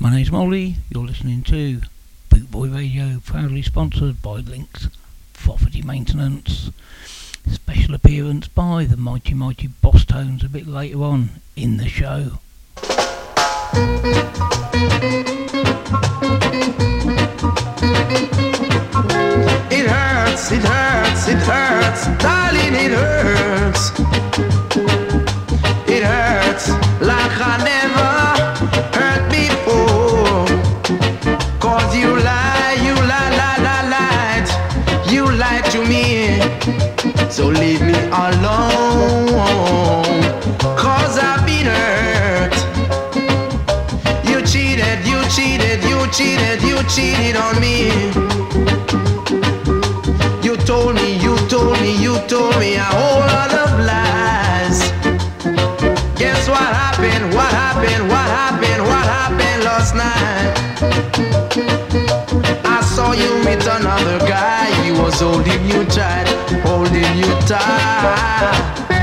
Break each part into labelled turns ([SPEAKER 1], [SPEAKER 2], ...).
[SPEAKER 1] My name's Molly, you're listening to Bootboy Radio, proudly sponsored by Links Property Maintenance. Special appearance by the Mighty Mighty Bosstones a bit later on in the show.
[SPEAKER 2] It hurts, it hurts, it hurts, darling, it hurts. So leave me alone. Cause I've been hurt. You cheated, you cheated, you cheated, you cheated on me. You told me, you told me, you told me a whole lot of lies. Guess what happened? What happened? What happened? What happened last night? I saw you meet another guy holding you tight, holding you tight.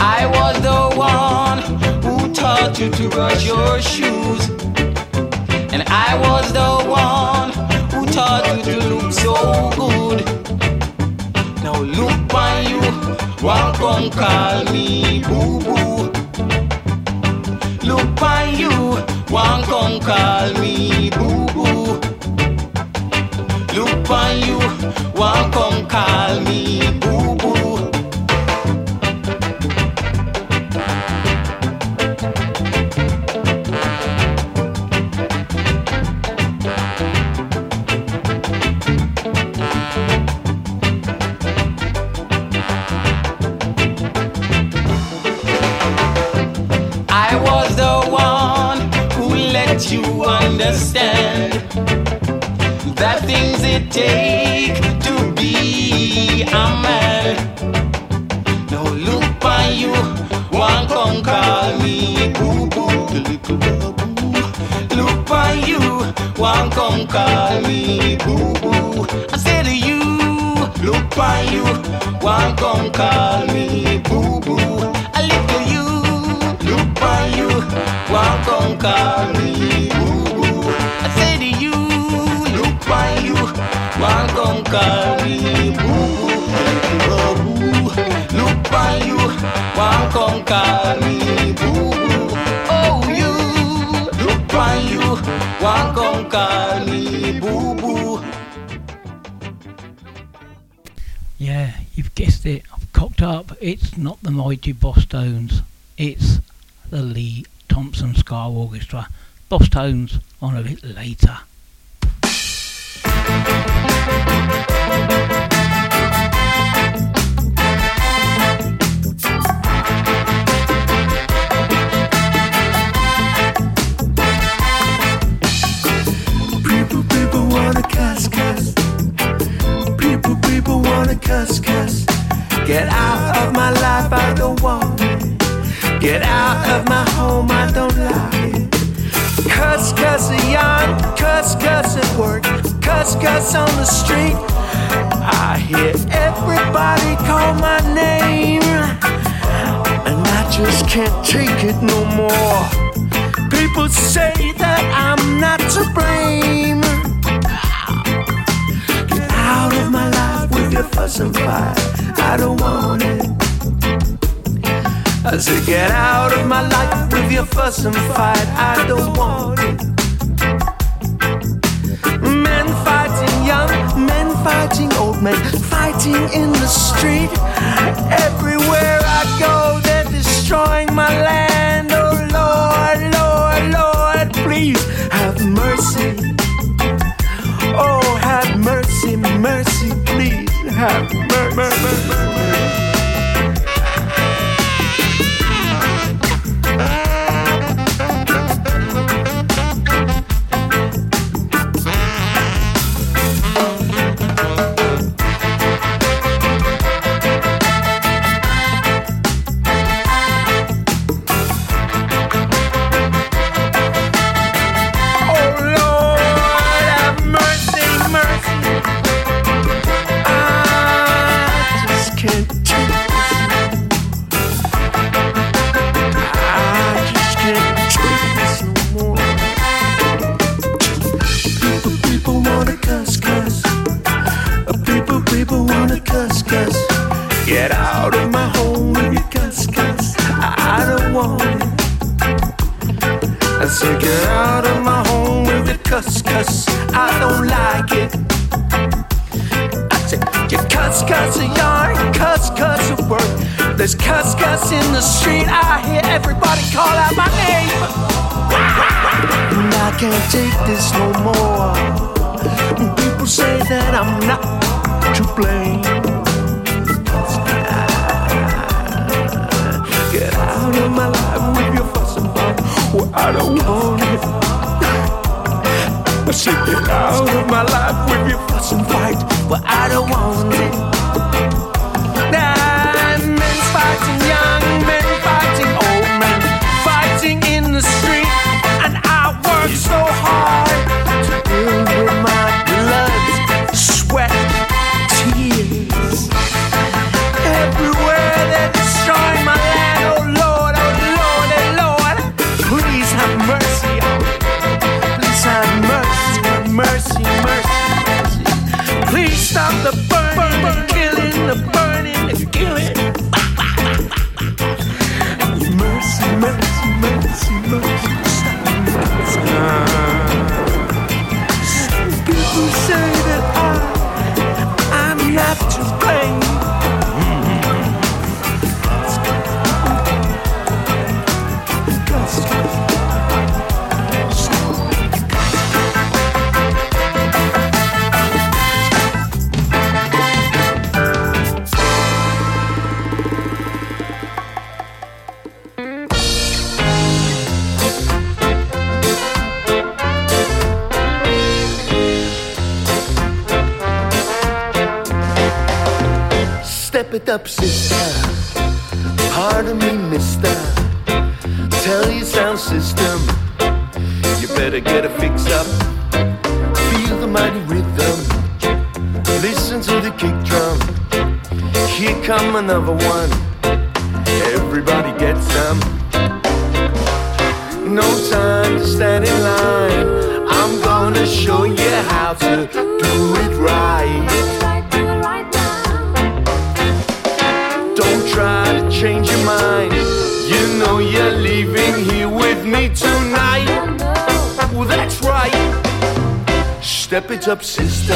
[SPEAKER 2] I was
[SPEAKER 3] the
[SPEAKER 1] one
[SPEAKER 4] who taught you to brush your shoes. And I was the one who taught you to look so good. Now look on you, welcome, call me boo boo. Look on you, welcome, call me boo boo. Look on you, welcome, call me. To
[SPEAKER 1] Boss It's the Lee Thompson Ska Orchestra. Boss on a bit later.
[SPEAKER 3] And fight. I don't want Get out of my home with your cuss, cuss. I, don't want it. I said, get out of my home with the cuss cuss. I don't like it. I said, you cuss cuss a yard, cuss cuss a work. There's cuss cuss in the street. I hear everybody call out my name. And I can't take this no more. People say that I'm not to blame. Of my life with your fuss and fight. Well, I don't want it. I said, get out of my life with your fuss and fight. Well, I don't want it. Up, sister. Pardon me, mister. Tell your sound system. You better get a fix up. Feel the mighty rhythm. Listen to the kick drum. Here come another one. Up, sister.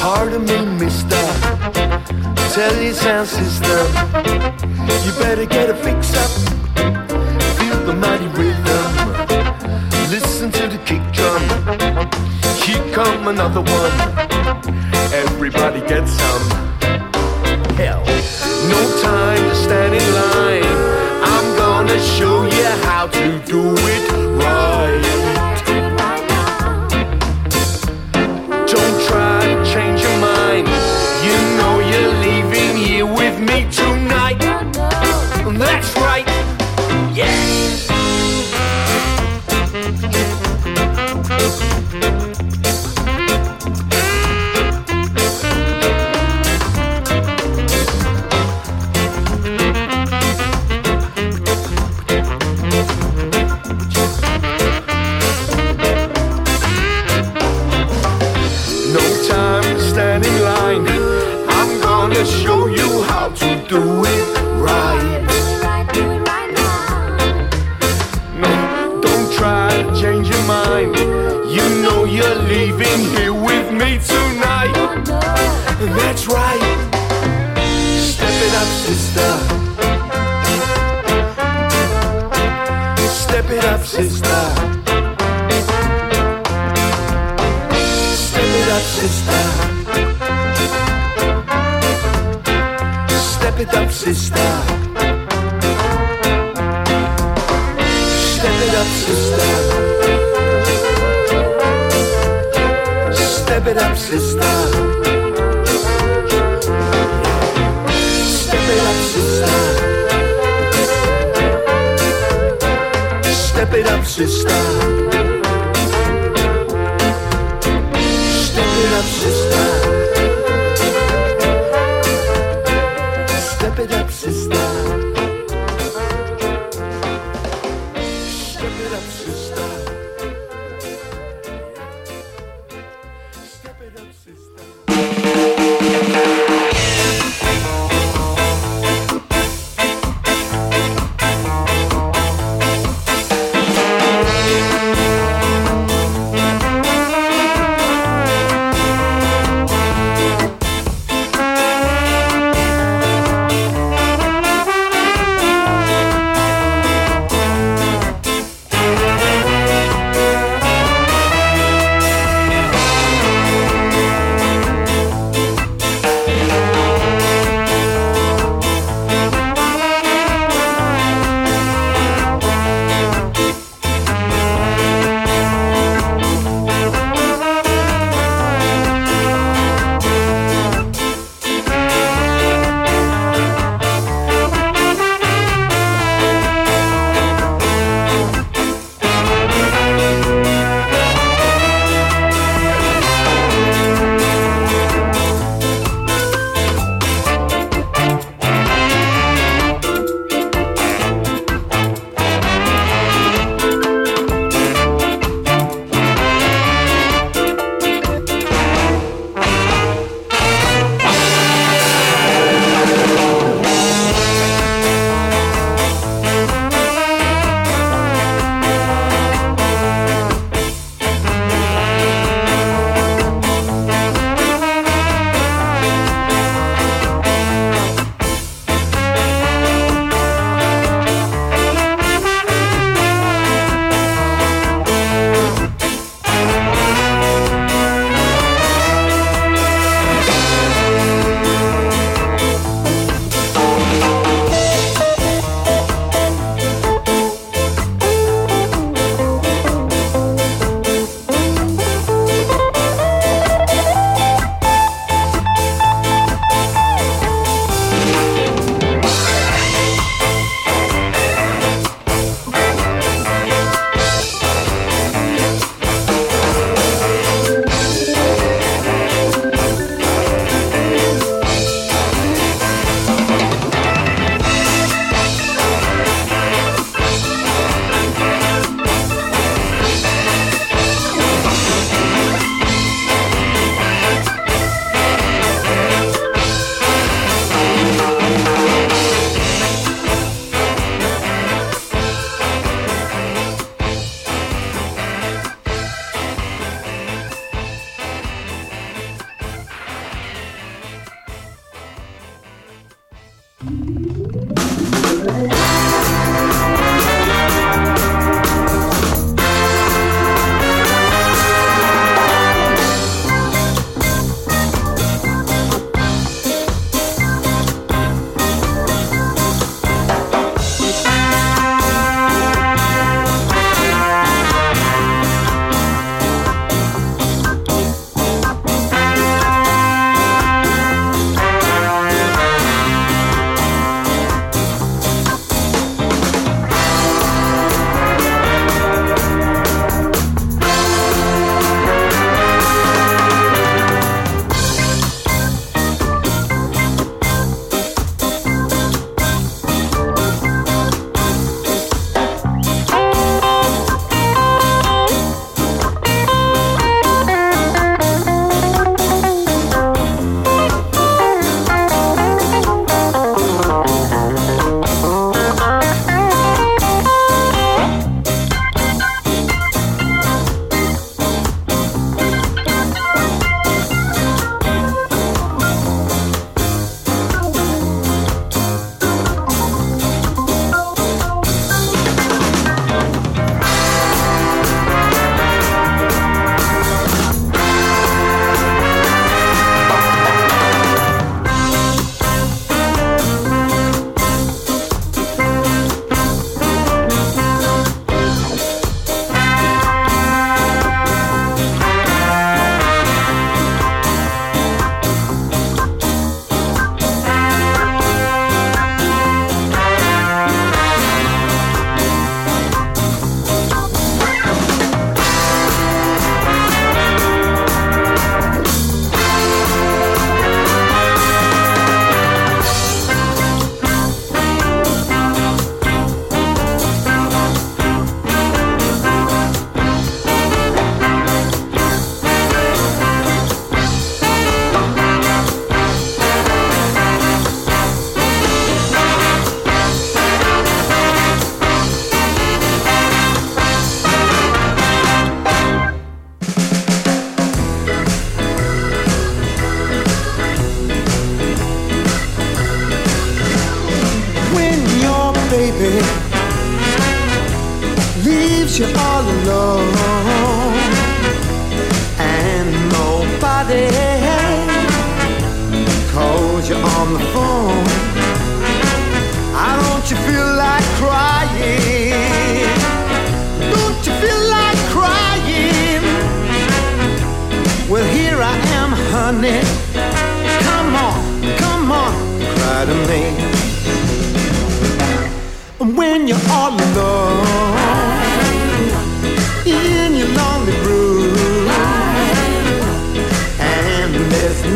[SPEAKER 3] Pardon me, mister. Tell your sound sister. You better get a fix up. Feel the mighty rhythm. Listen to the kick drum. Here come another one. Everybody get some.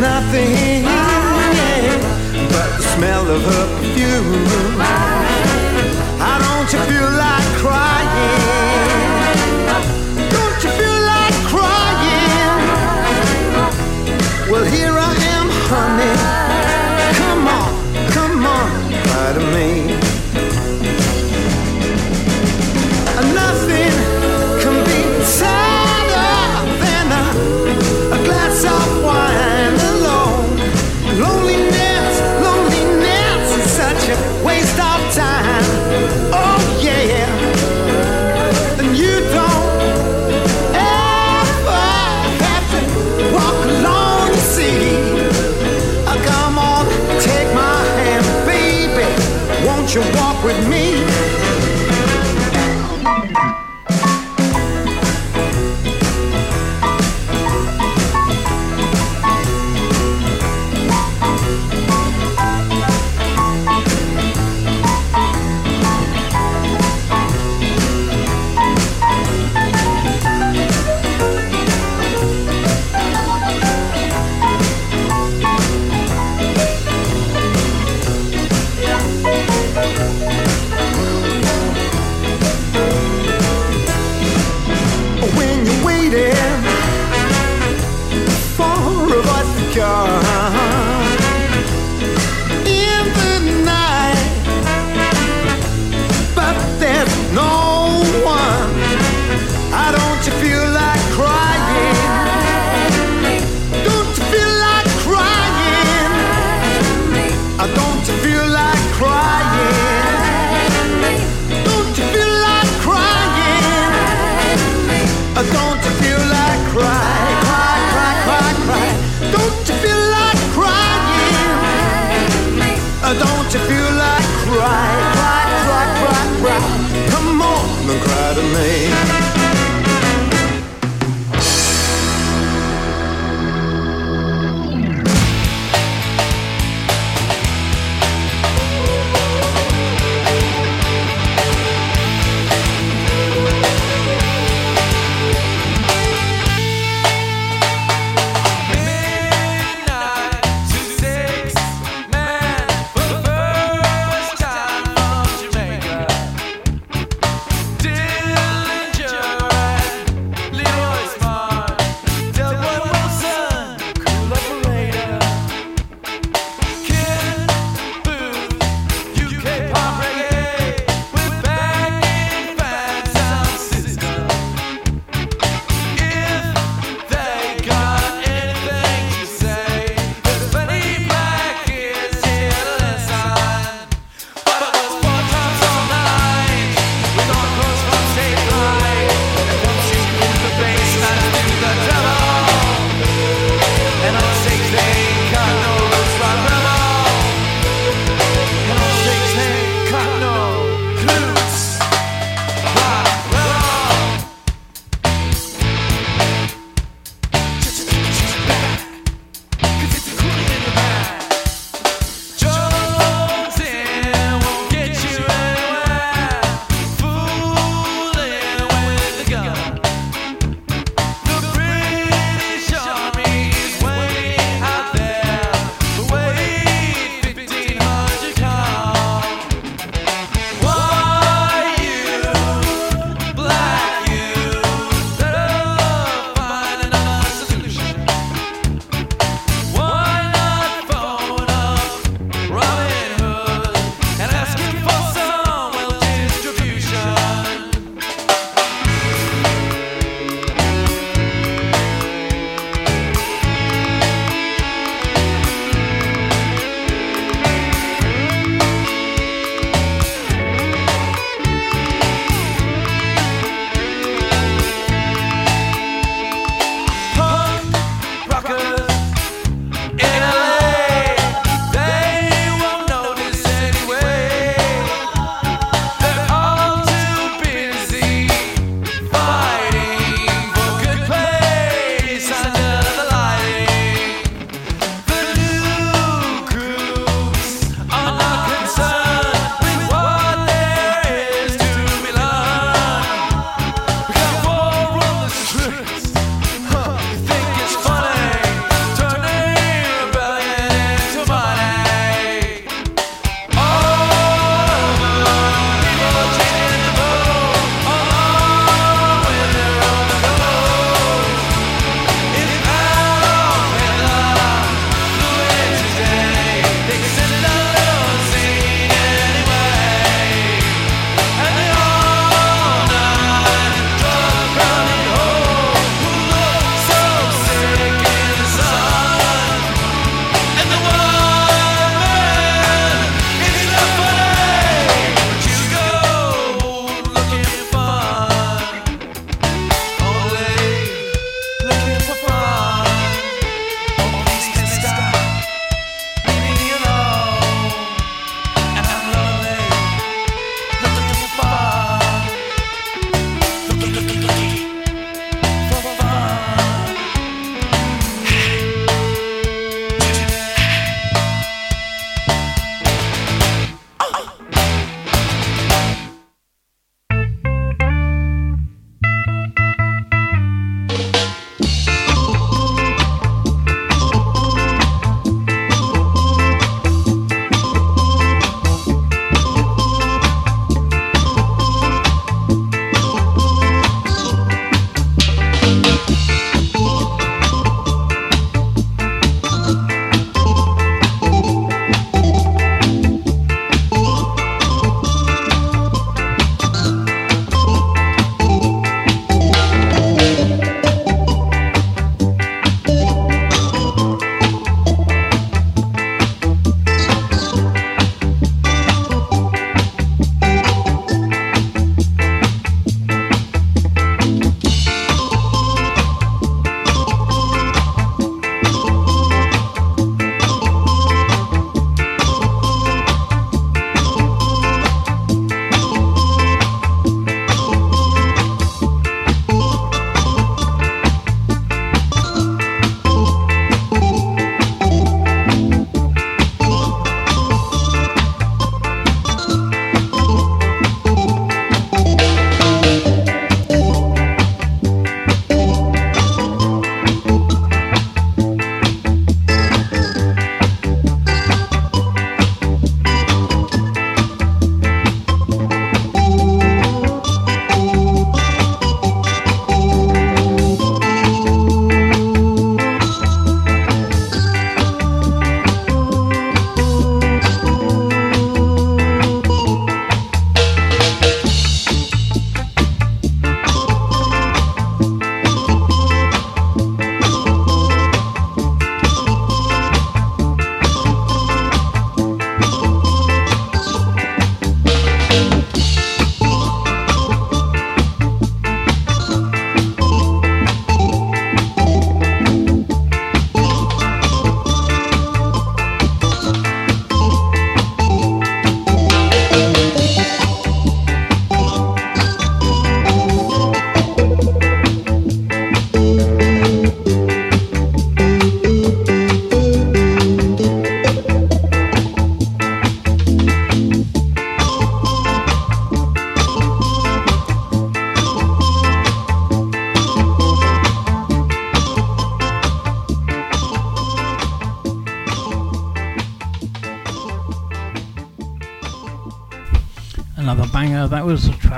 [SPEAKER 3] nothing but the smell of her perfume. How don't you feel like crying? with me.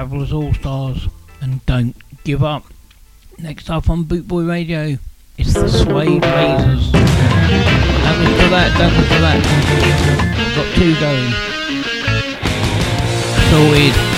[SPEAKER 1] Travelers All Stars and Don't Give Up. Next up on Bootboy Radio, it's the Suede. That was for that, was for that. Got two going. Sorted.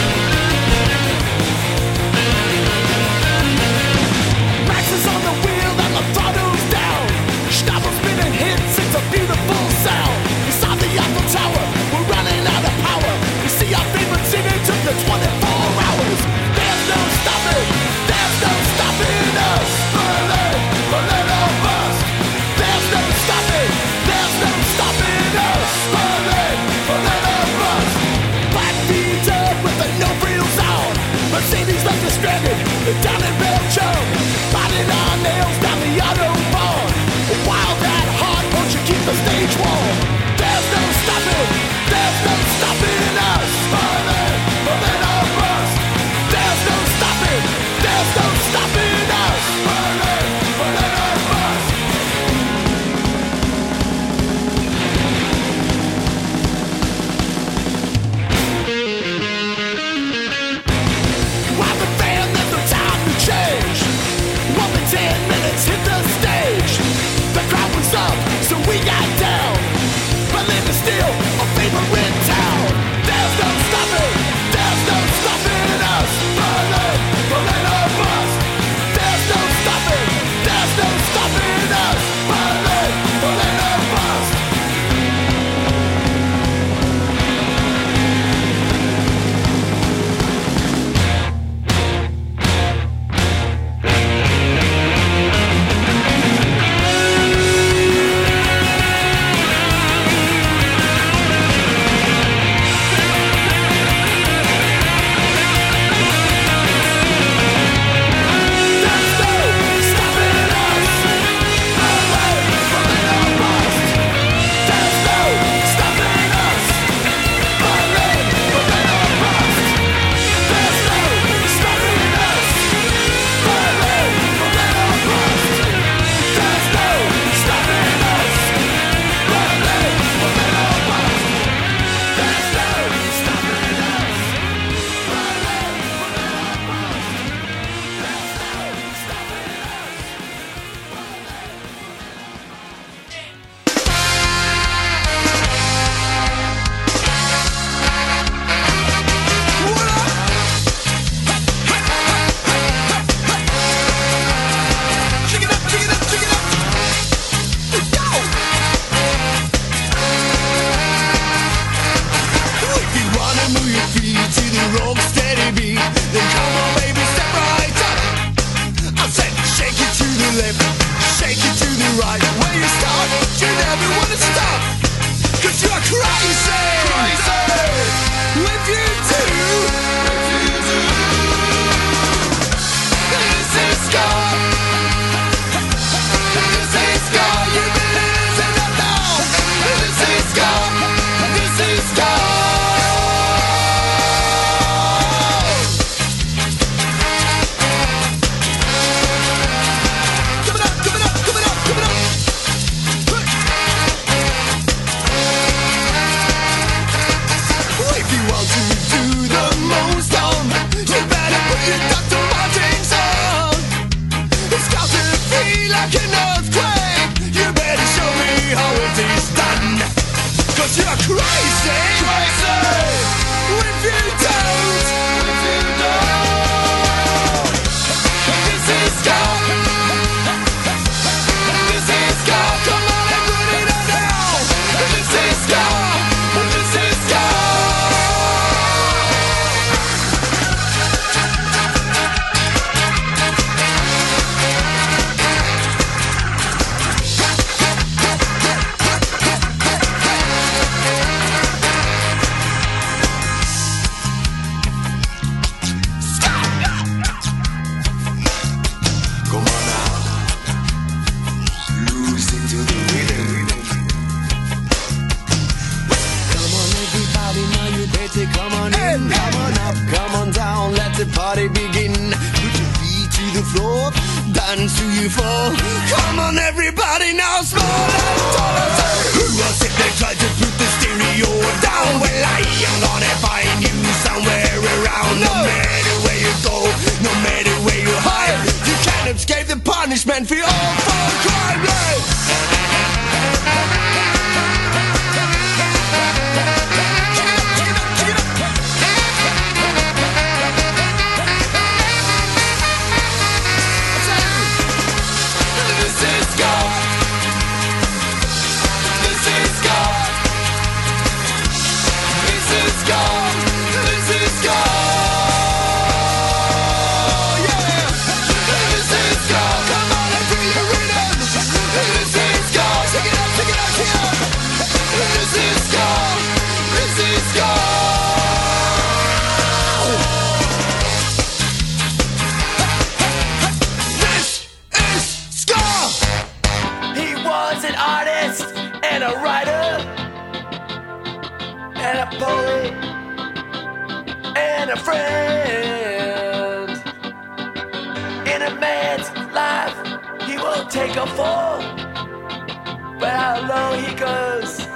[SPEAKER 5] Low he goes,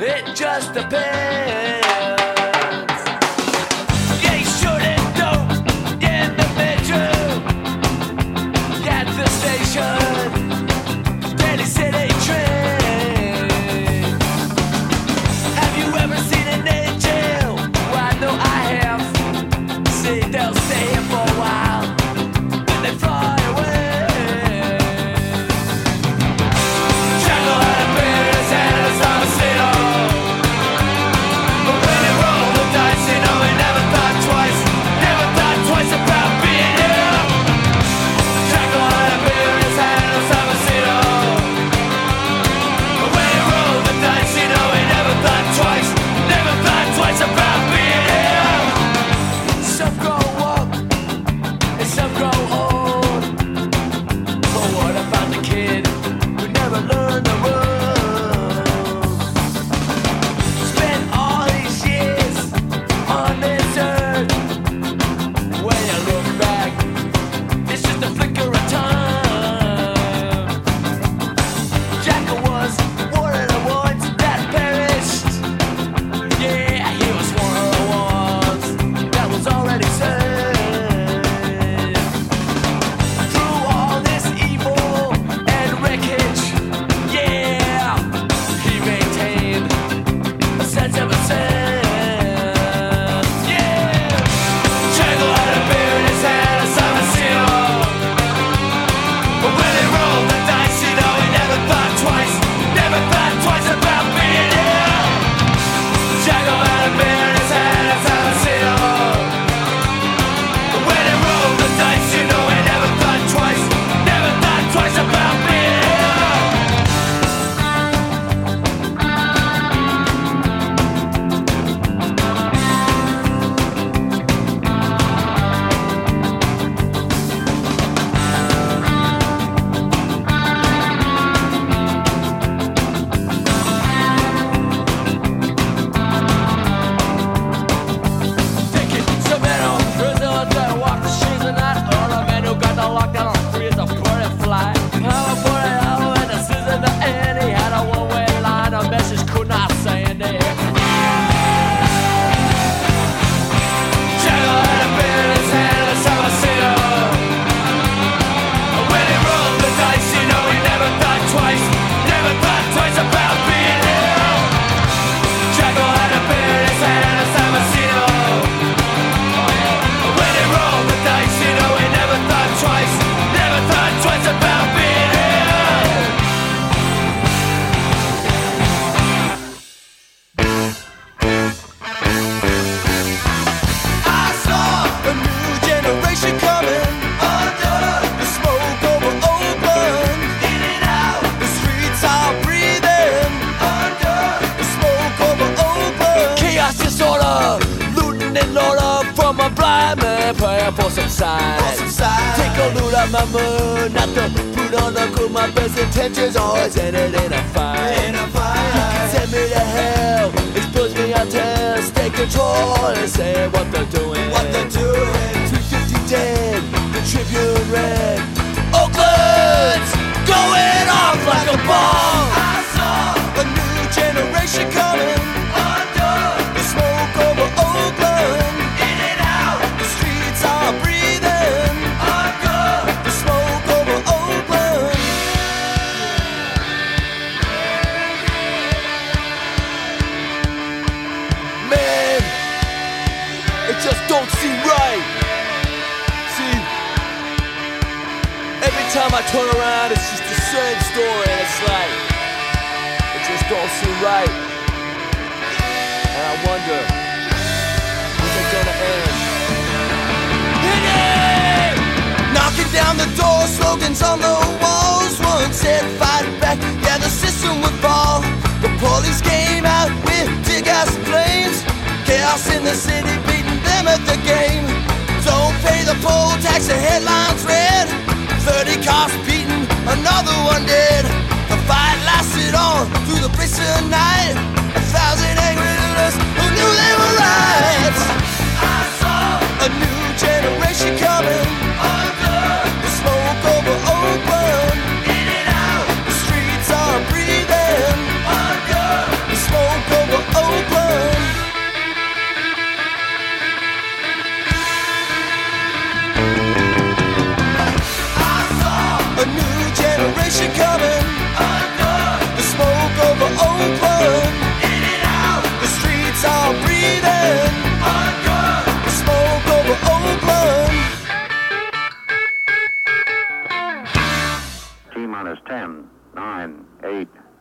[SPEAKER 5] it just depends. Doing. Right. And I wonder, when's it gonna end? Hit it!
[SPEAKER 6] Knocking down the door, slogans on the walls. One said, fight back, yeah, the system would fall. The police came out with tear gas flames. Chaos in the city, beating them at the game. Don't pay the poll tax, the headlines read. 30 cops beaten, another one dead. The fight lasted on through the blistering night. A thousand angry leaders who knew they were right. I saw a new generation coming.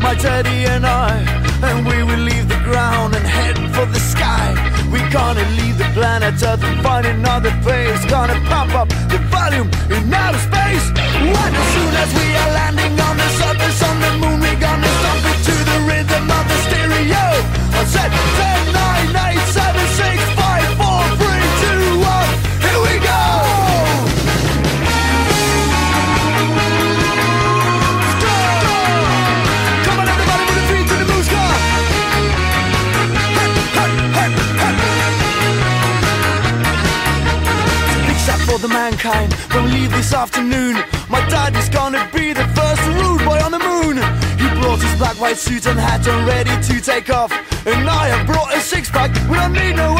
[SPEAKER 6] my daddy and I, and we will leave the ground and head for the sky. We're gonna leave the planet Earth and find another place. Gonna pump up the volume in outer space. Right as soon as we are landing on the surface on the moon, we're gonna stomp it to the rhythm of the stereo. I said mankind. We leave this afternoon, my dad is gonna be the first rude boy on the moon. He brought his black white suit and hat and ready to take off. And I have brought a six pack. We don't need no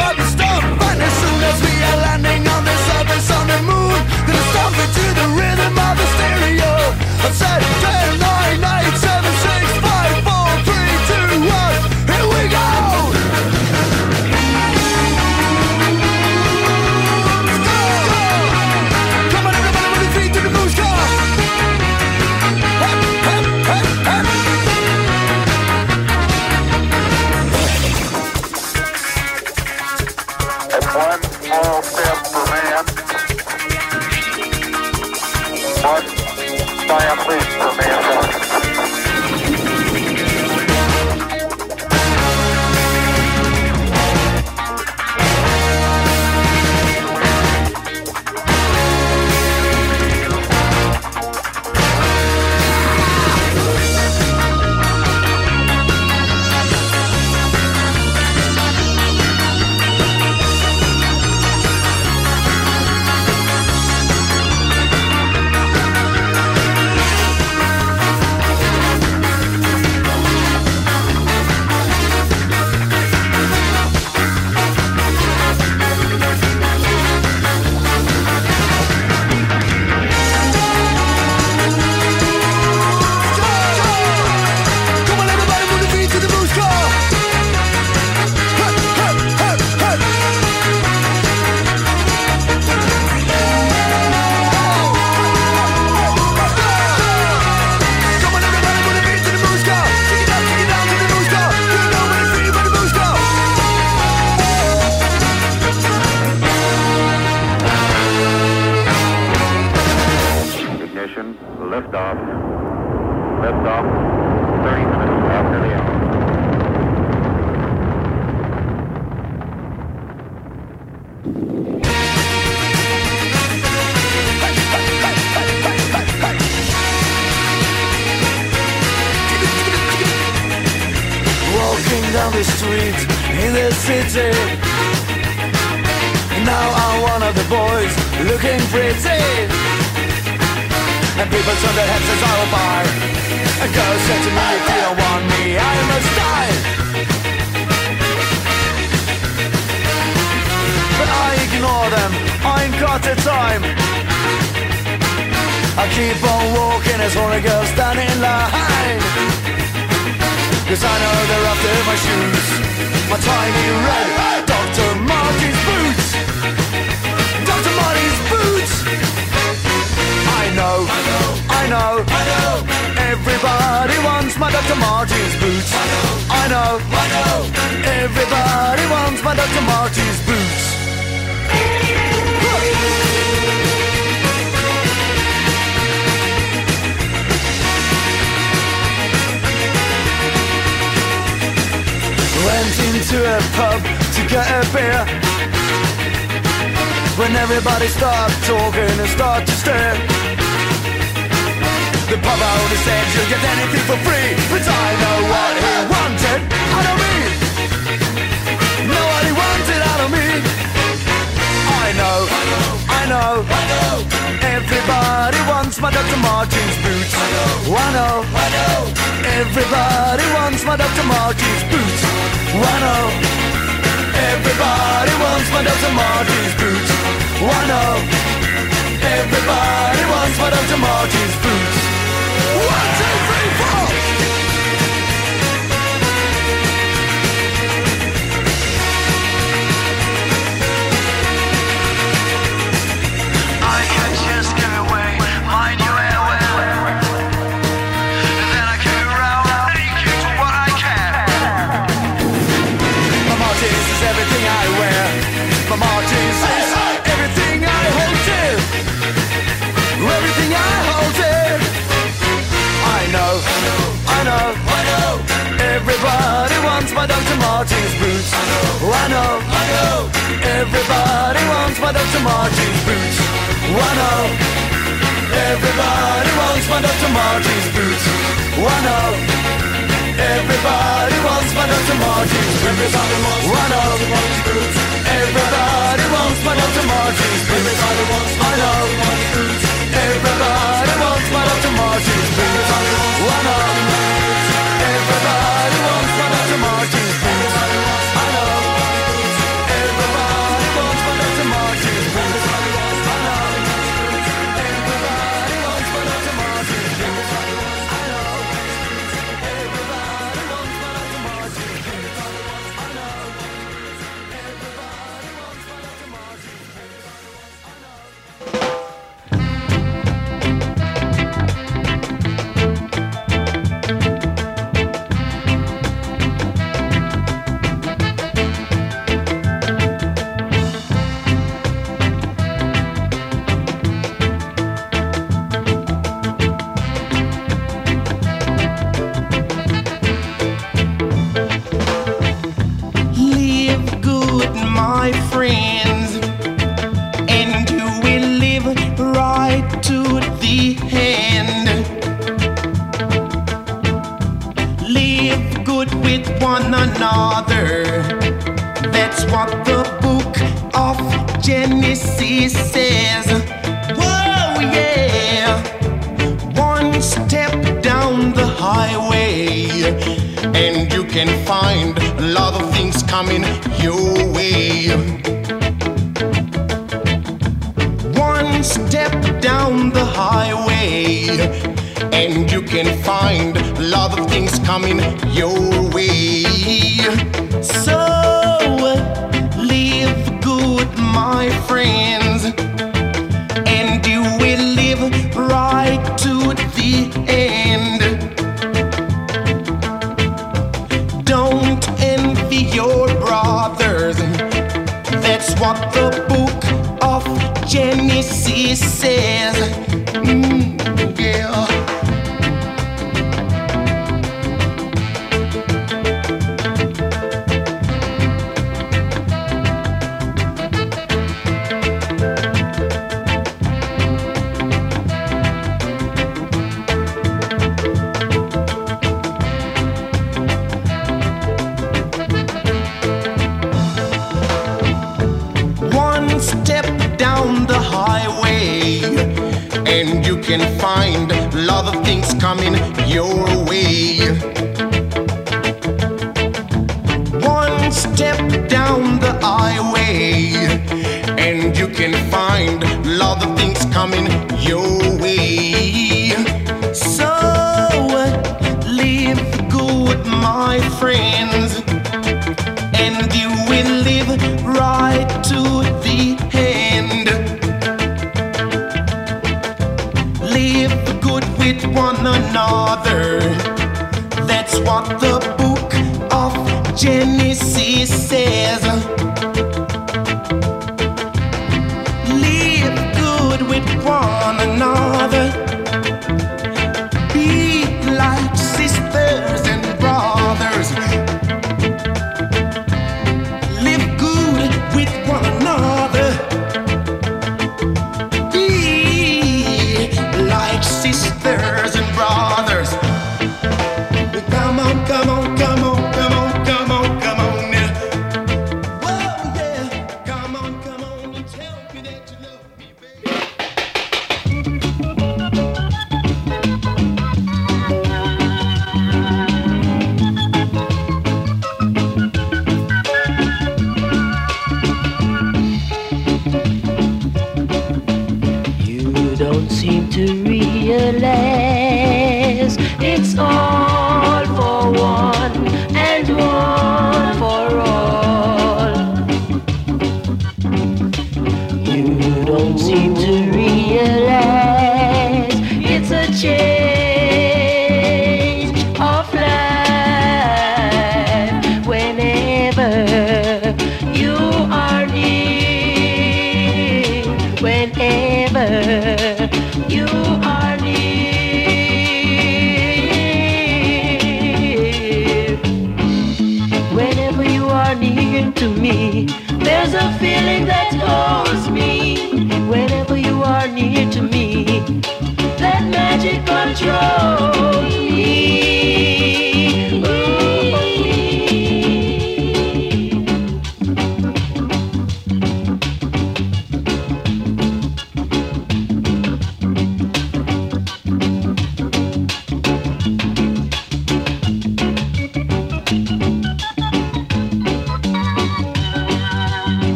[SPEAKER 3] know Everybody wants my Dr. Marty's boots One, know Everybody wants my Dr. Marty's boots One, two, three, four! Martens boots. I know, I know, I know. Everybody wants my Dr. Martens boots. I know. Everybody wants my Dr. Martens boots. I know. Everybody wants my Dr. Martens boots. I know. Everybody wants my Dr. Martens boots. I know. Everybody wants my Dr. Martens boots. I know. Everybody wants my Dr. Martens boots.
[SPEAKER 7] coming your way. So live good, my friends, and you will live right to the end.
[SPEAKER 8] Live good with one another. That's what the book of Genesis says.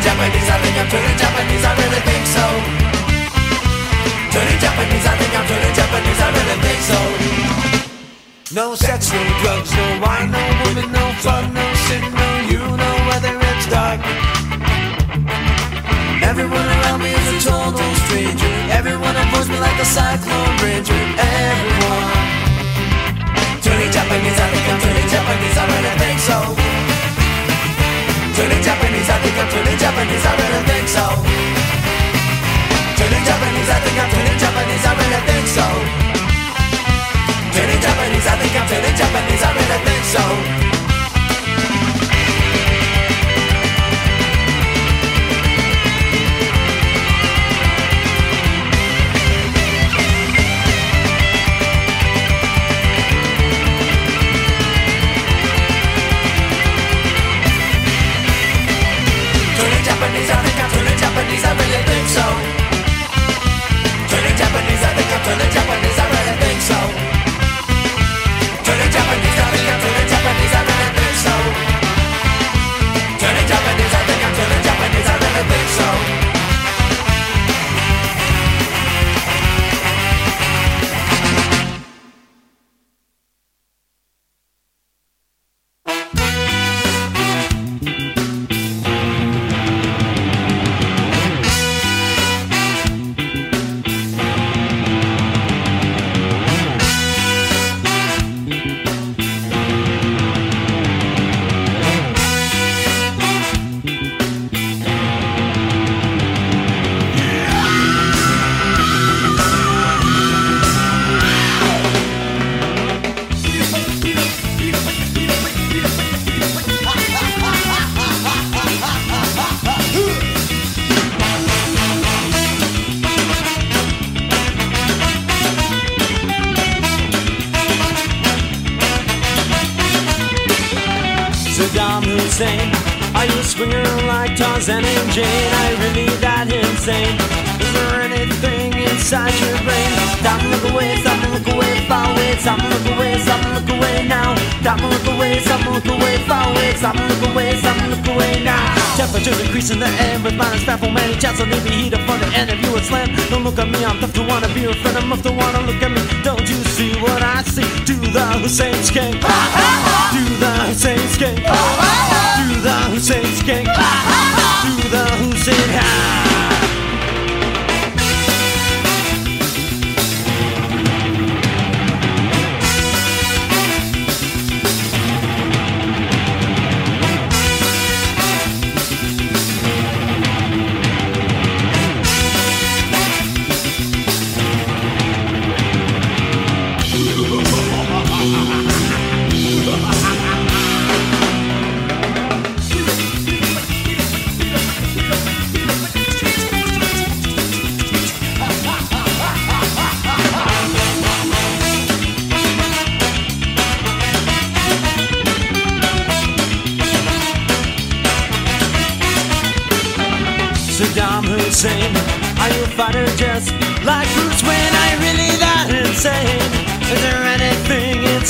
[SPEAKER 9] Turning Japanese, I think I'm turning Japanese, I really think so. Turning Japanese, I think I'm turning Japanese, I really think so. No sex, no drugs, no wine, no women, no fun, no sin, no you, no whether it's dark. Everyone around me is a total stranger. Everyone avoids me like a cyclone ranger. Everyone. Turning Japanese, I think I'm turning Japanese, I really think so. Turning Japanese think I'm turning Japanese, I really think so. Turning Japanese, I think I'm turning Japanese, I really think so. Turning Japanese, I think I'm turning Japanese, I really think so.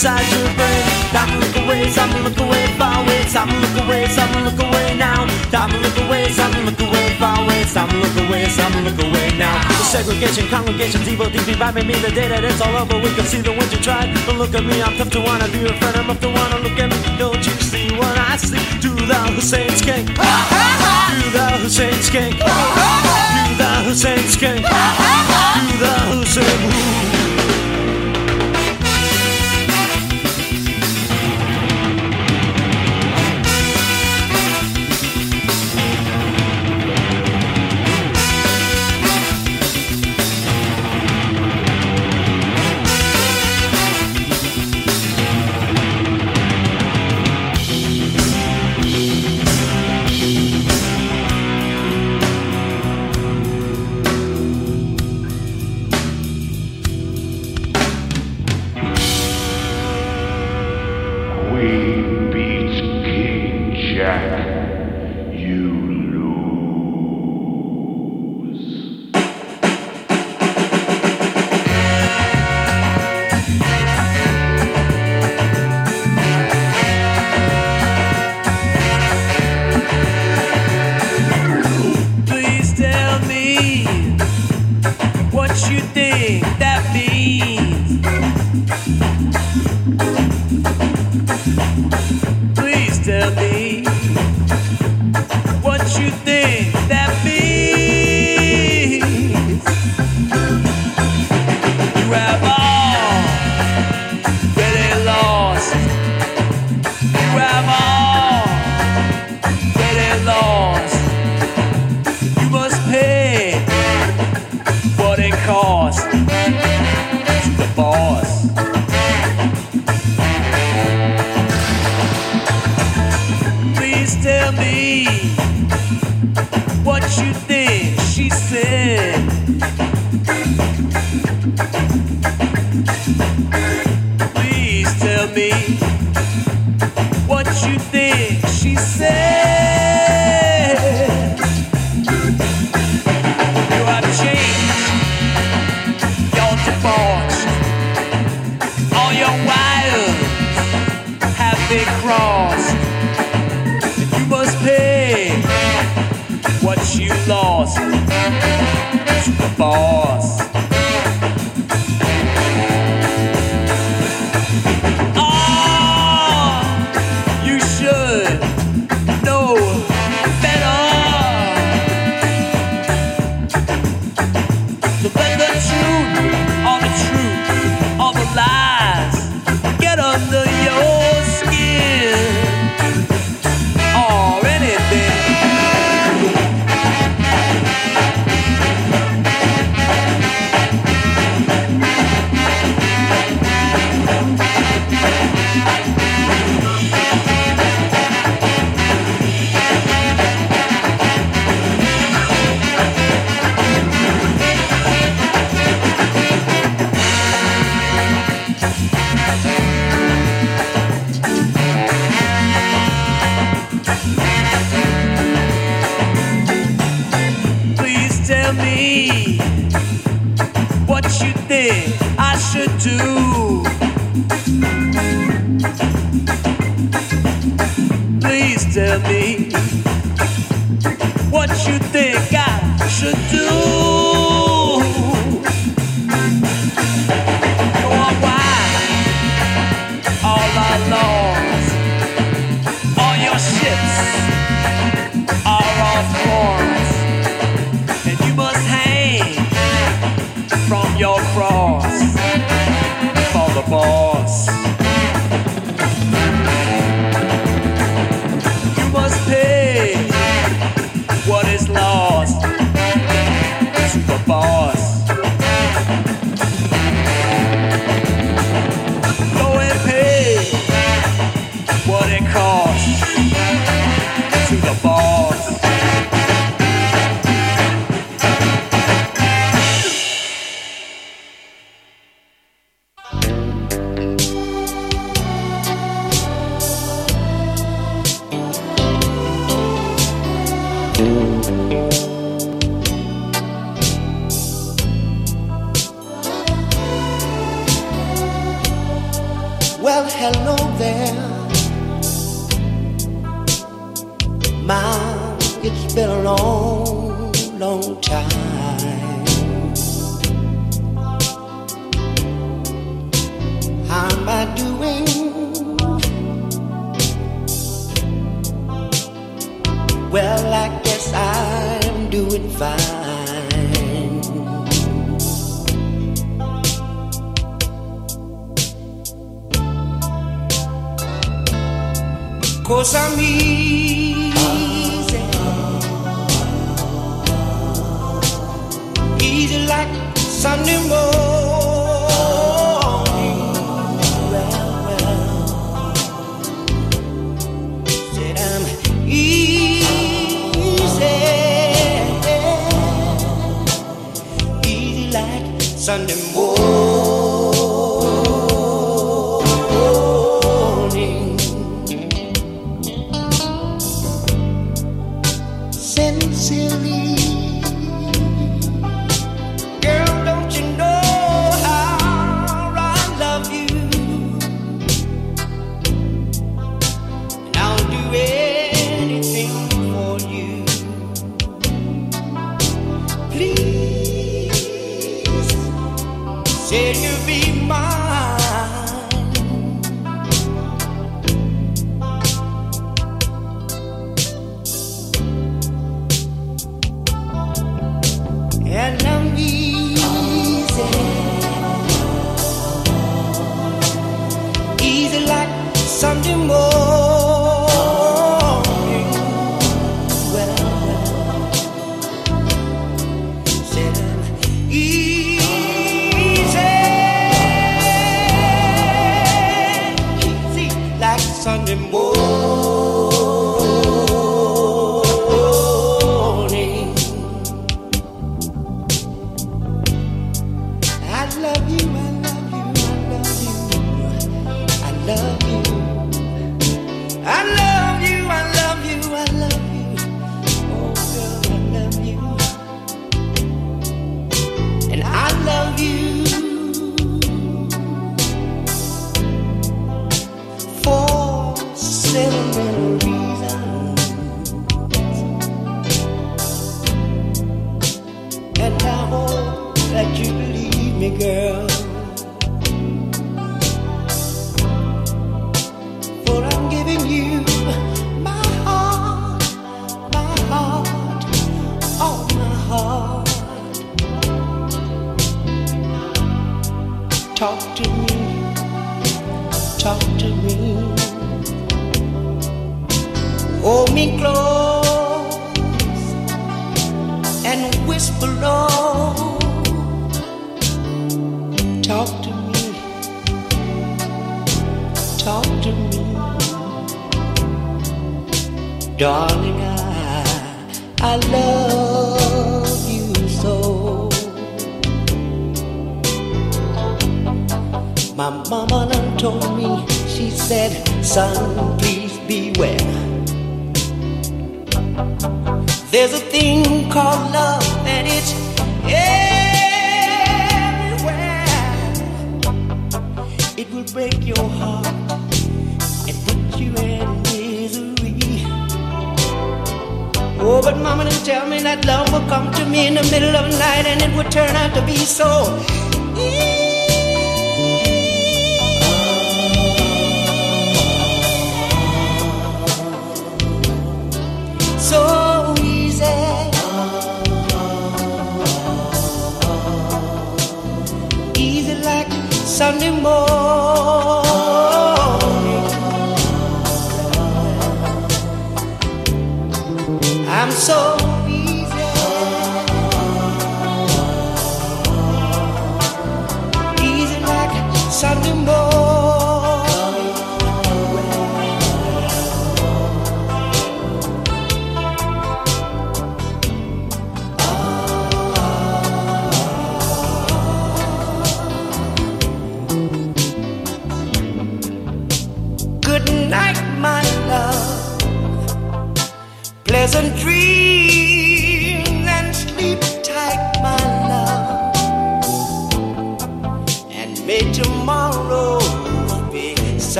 [SPEAKER 2] Inside your brain? Stop and look away, stop and look away, far away. Stop and look away, stop and look away now. Stop and look away, stop and look away, far away. Stop and look away, stop and look away now. The segregation, congregations, evil deep vibing me the day that it's all over. We can see the winter tried. But look at me, I'm tough to wanna be your friend. I'm tough to wanna look at me. Don't you see what I see? Do the Hussein skank. Do the Hussein skank. Do the Hussein skank. Do the Hussein. Ooh.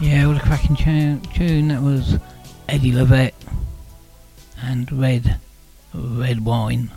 [SPEAKER 1] Yeah, what a cracking tune. That was Eddie Lovett and Red, Red Wine.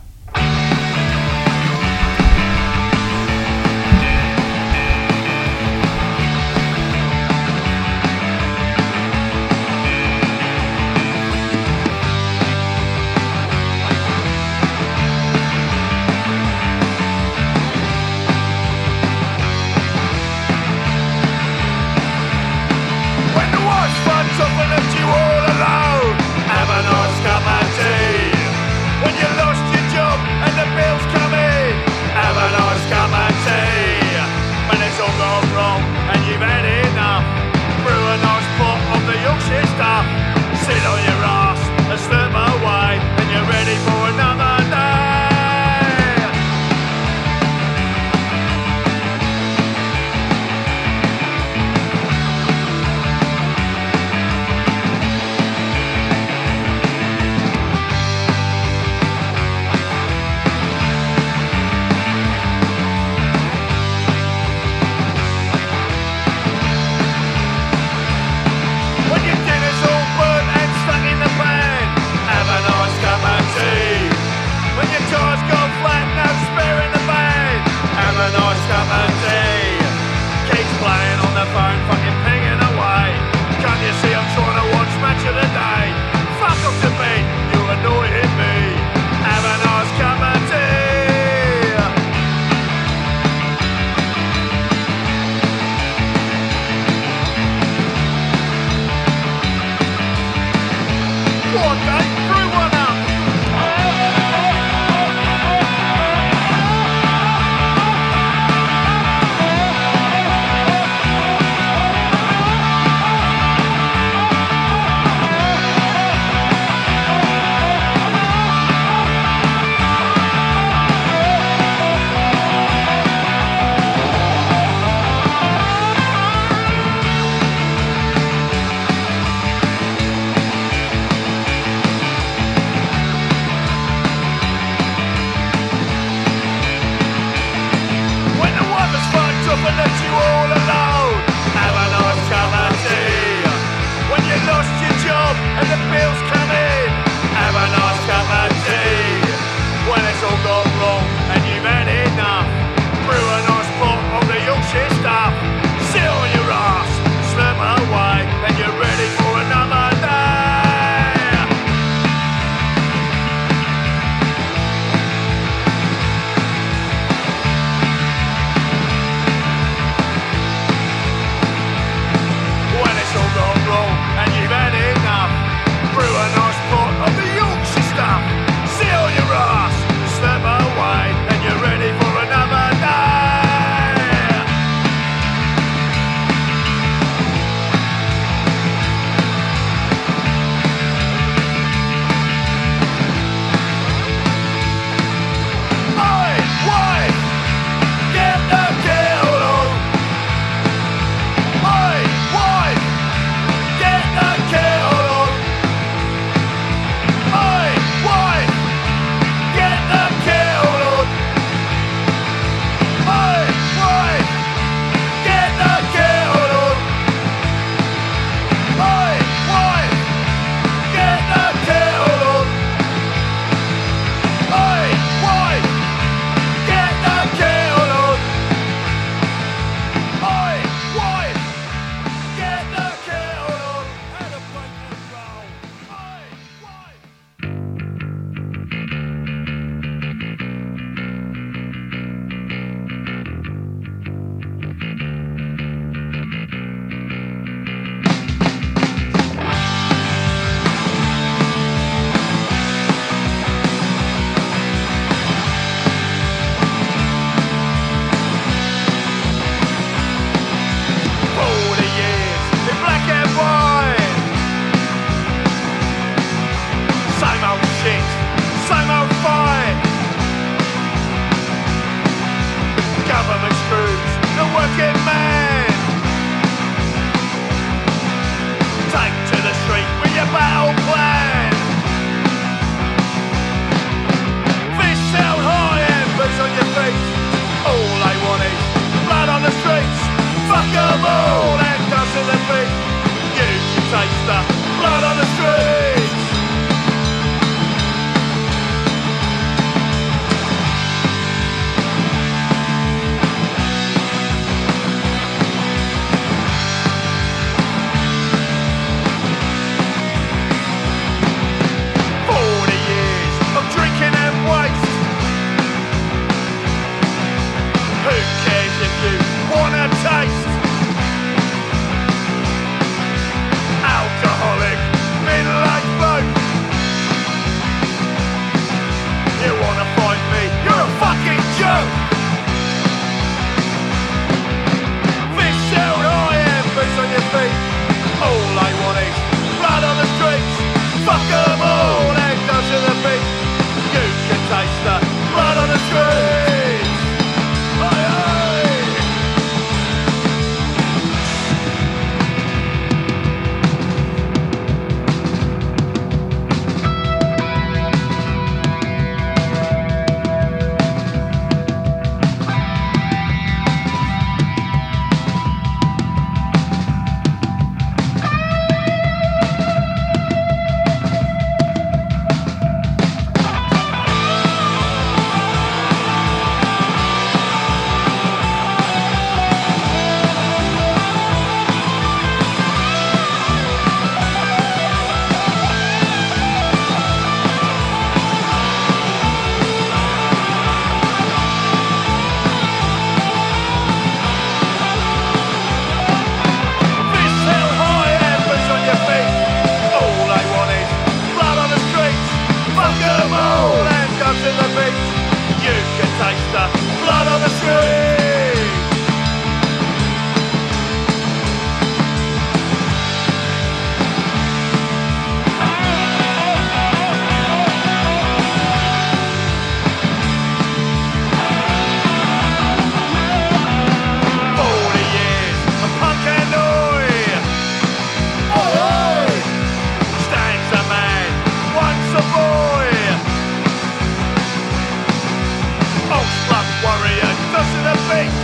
[SPEAKER 5] themselves in the feet.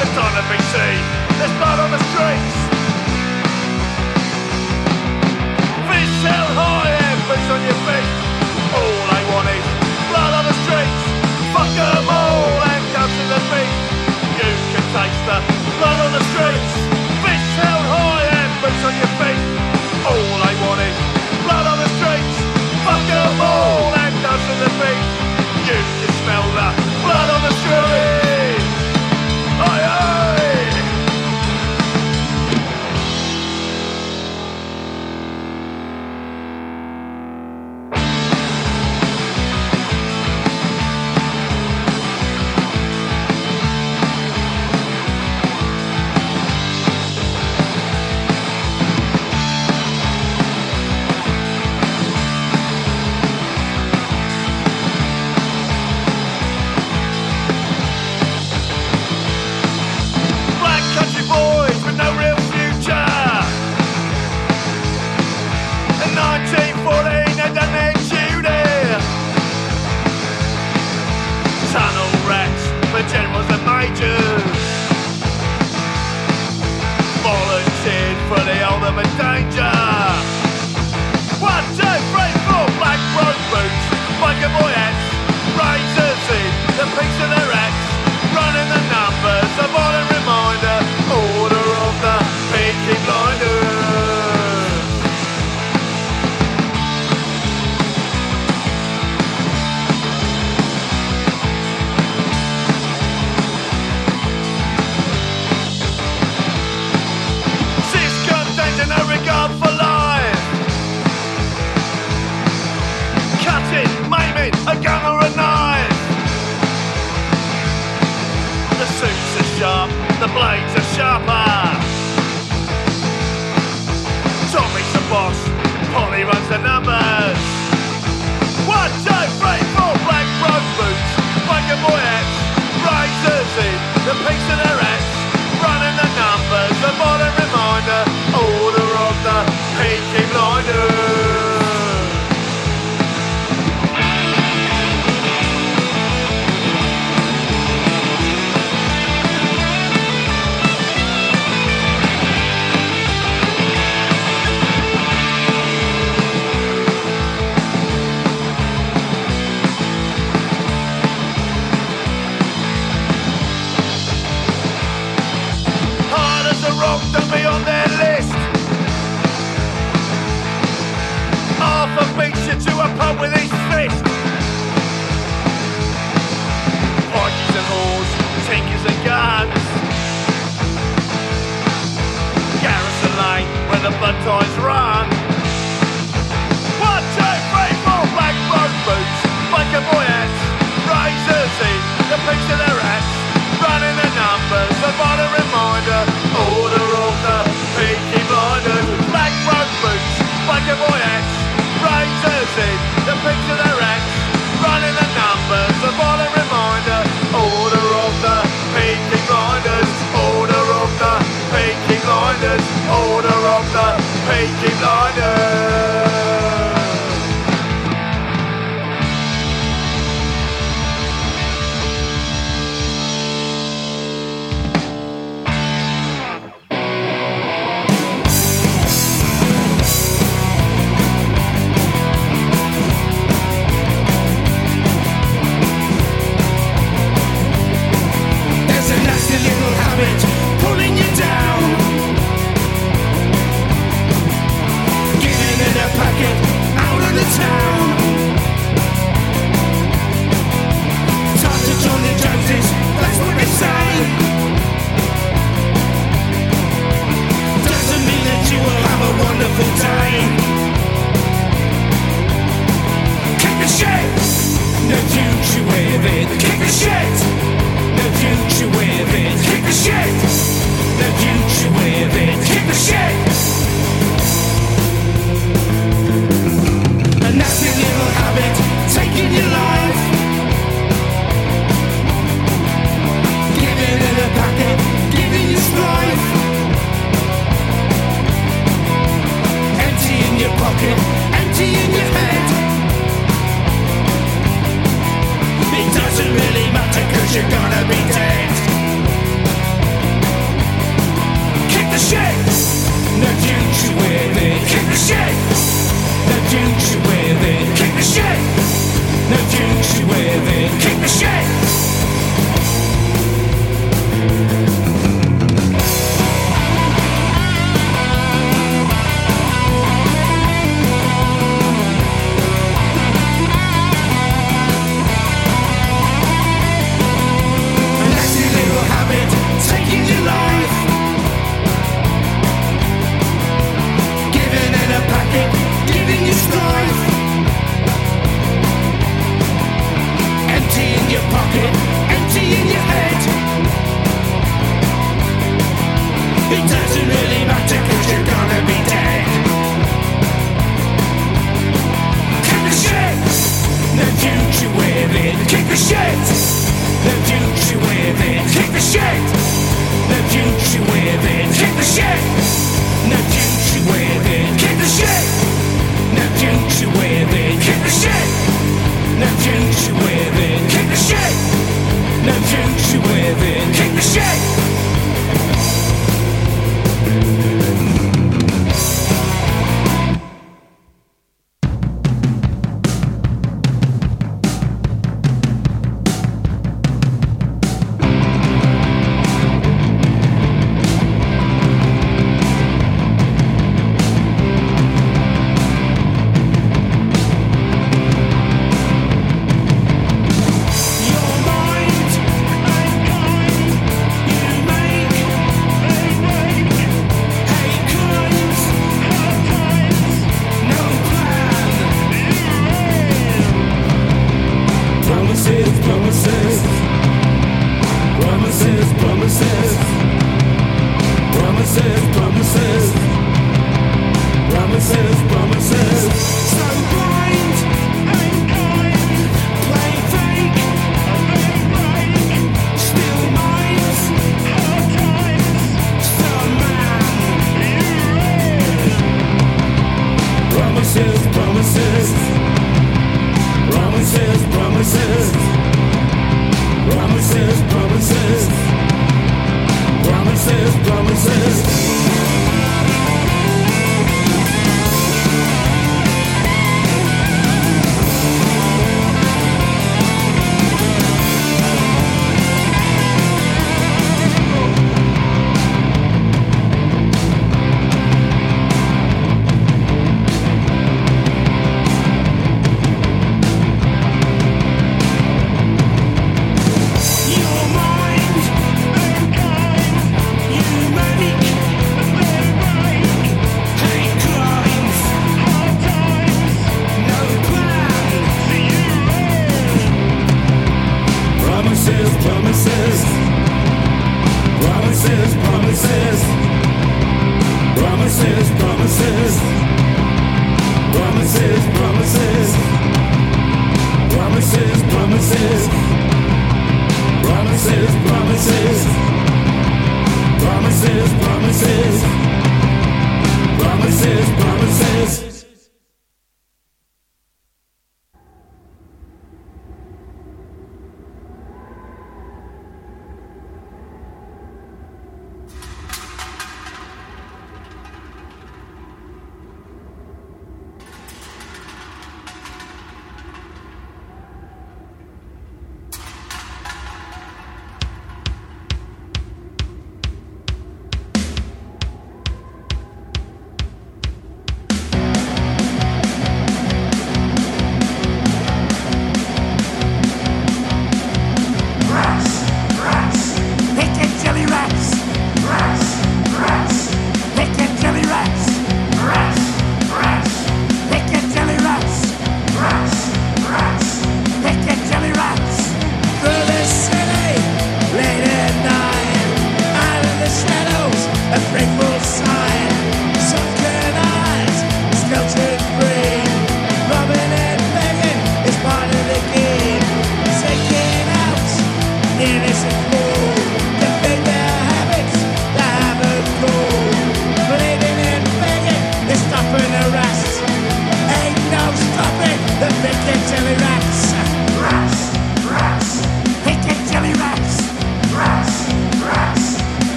[SPEAKER 5] It's time to be
[SPEAKER 10] seen. There's blood on the streets. Fish held high, and everybody's on your feet. All I want is blood on the streets. Fuck them all, handcuffs in the feet. You can taste the blood on the streets.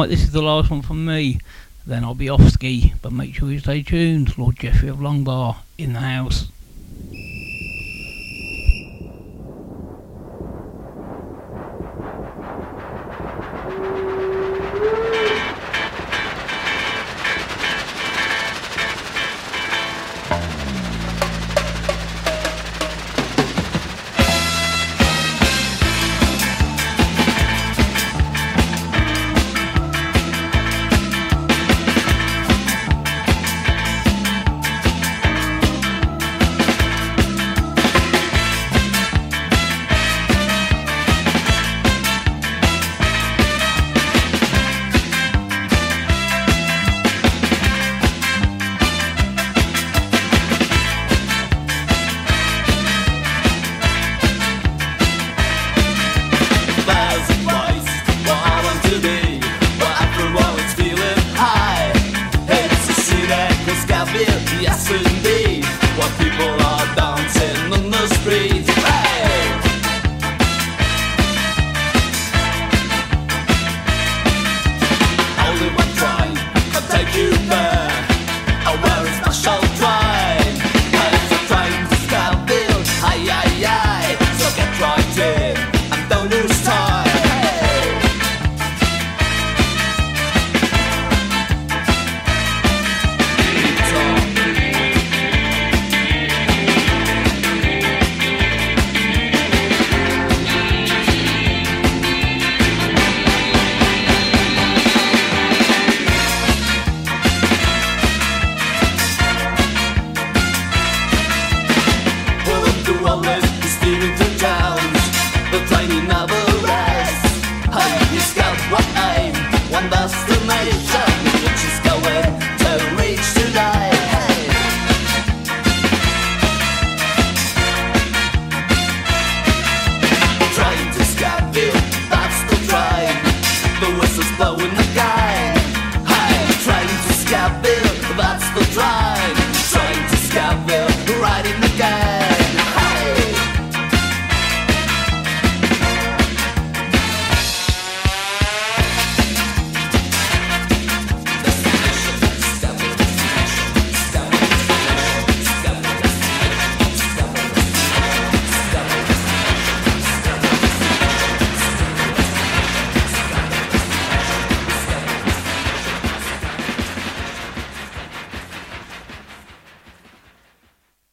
[SPEAKER 1] right,
[SPEAKER 11] this is the last one from me. Then I'll be off ski, but make sure you stay tuned. Lord Jeffrey of Longbar in the house.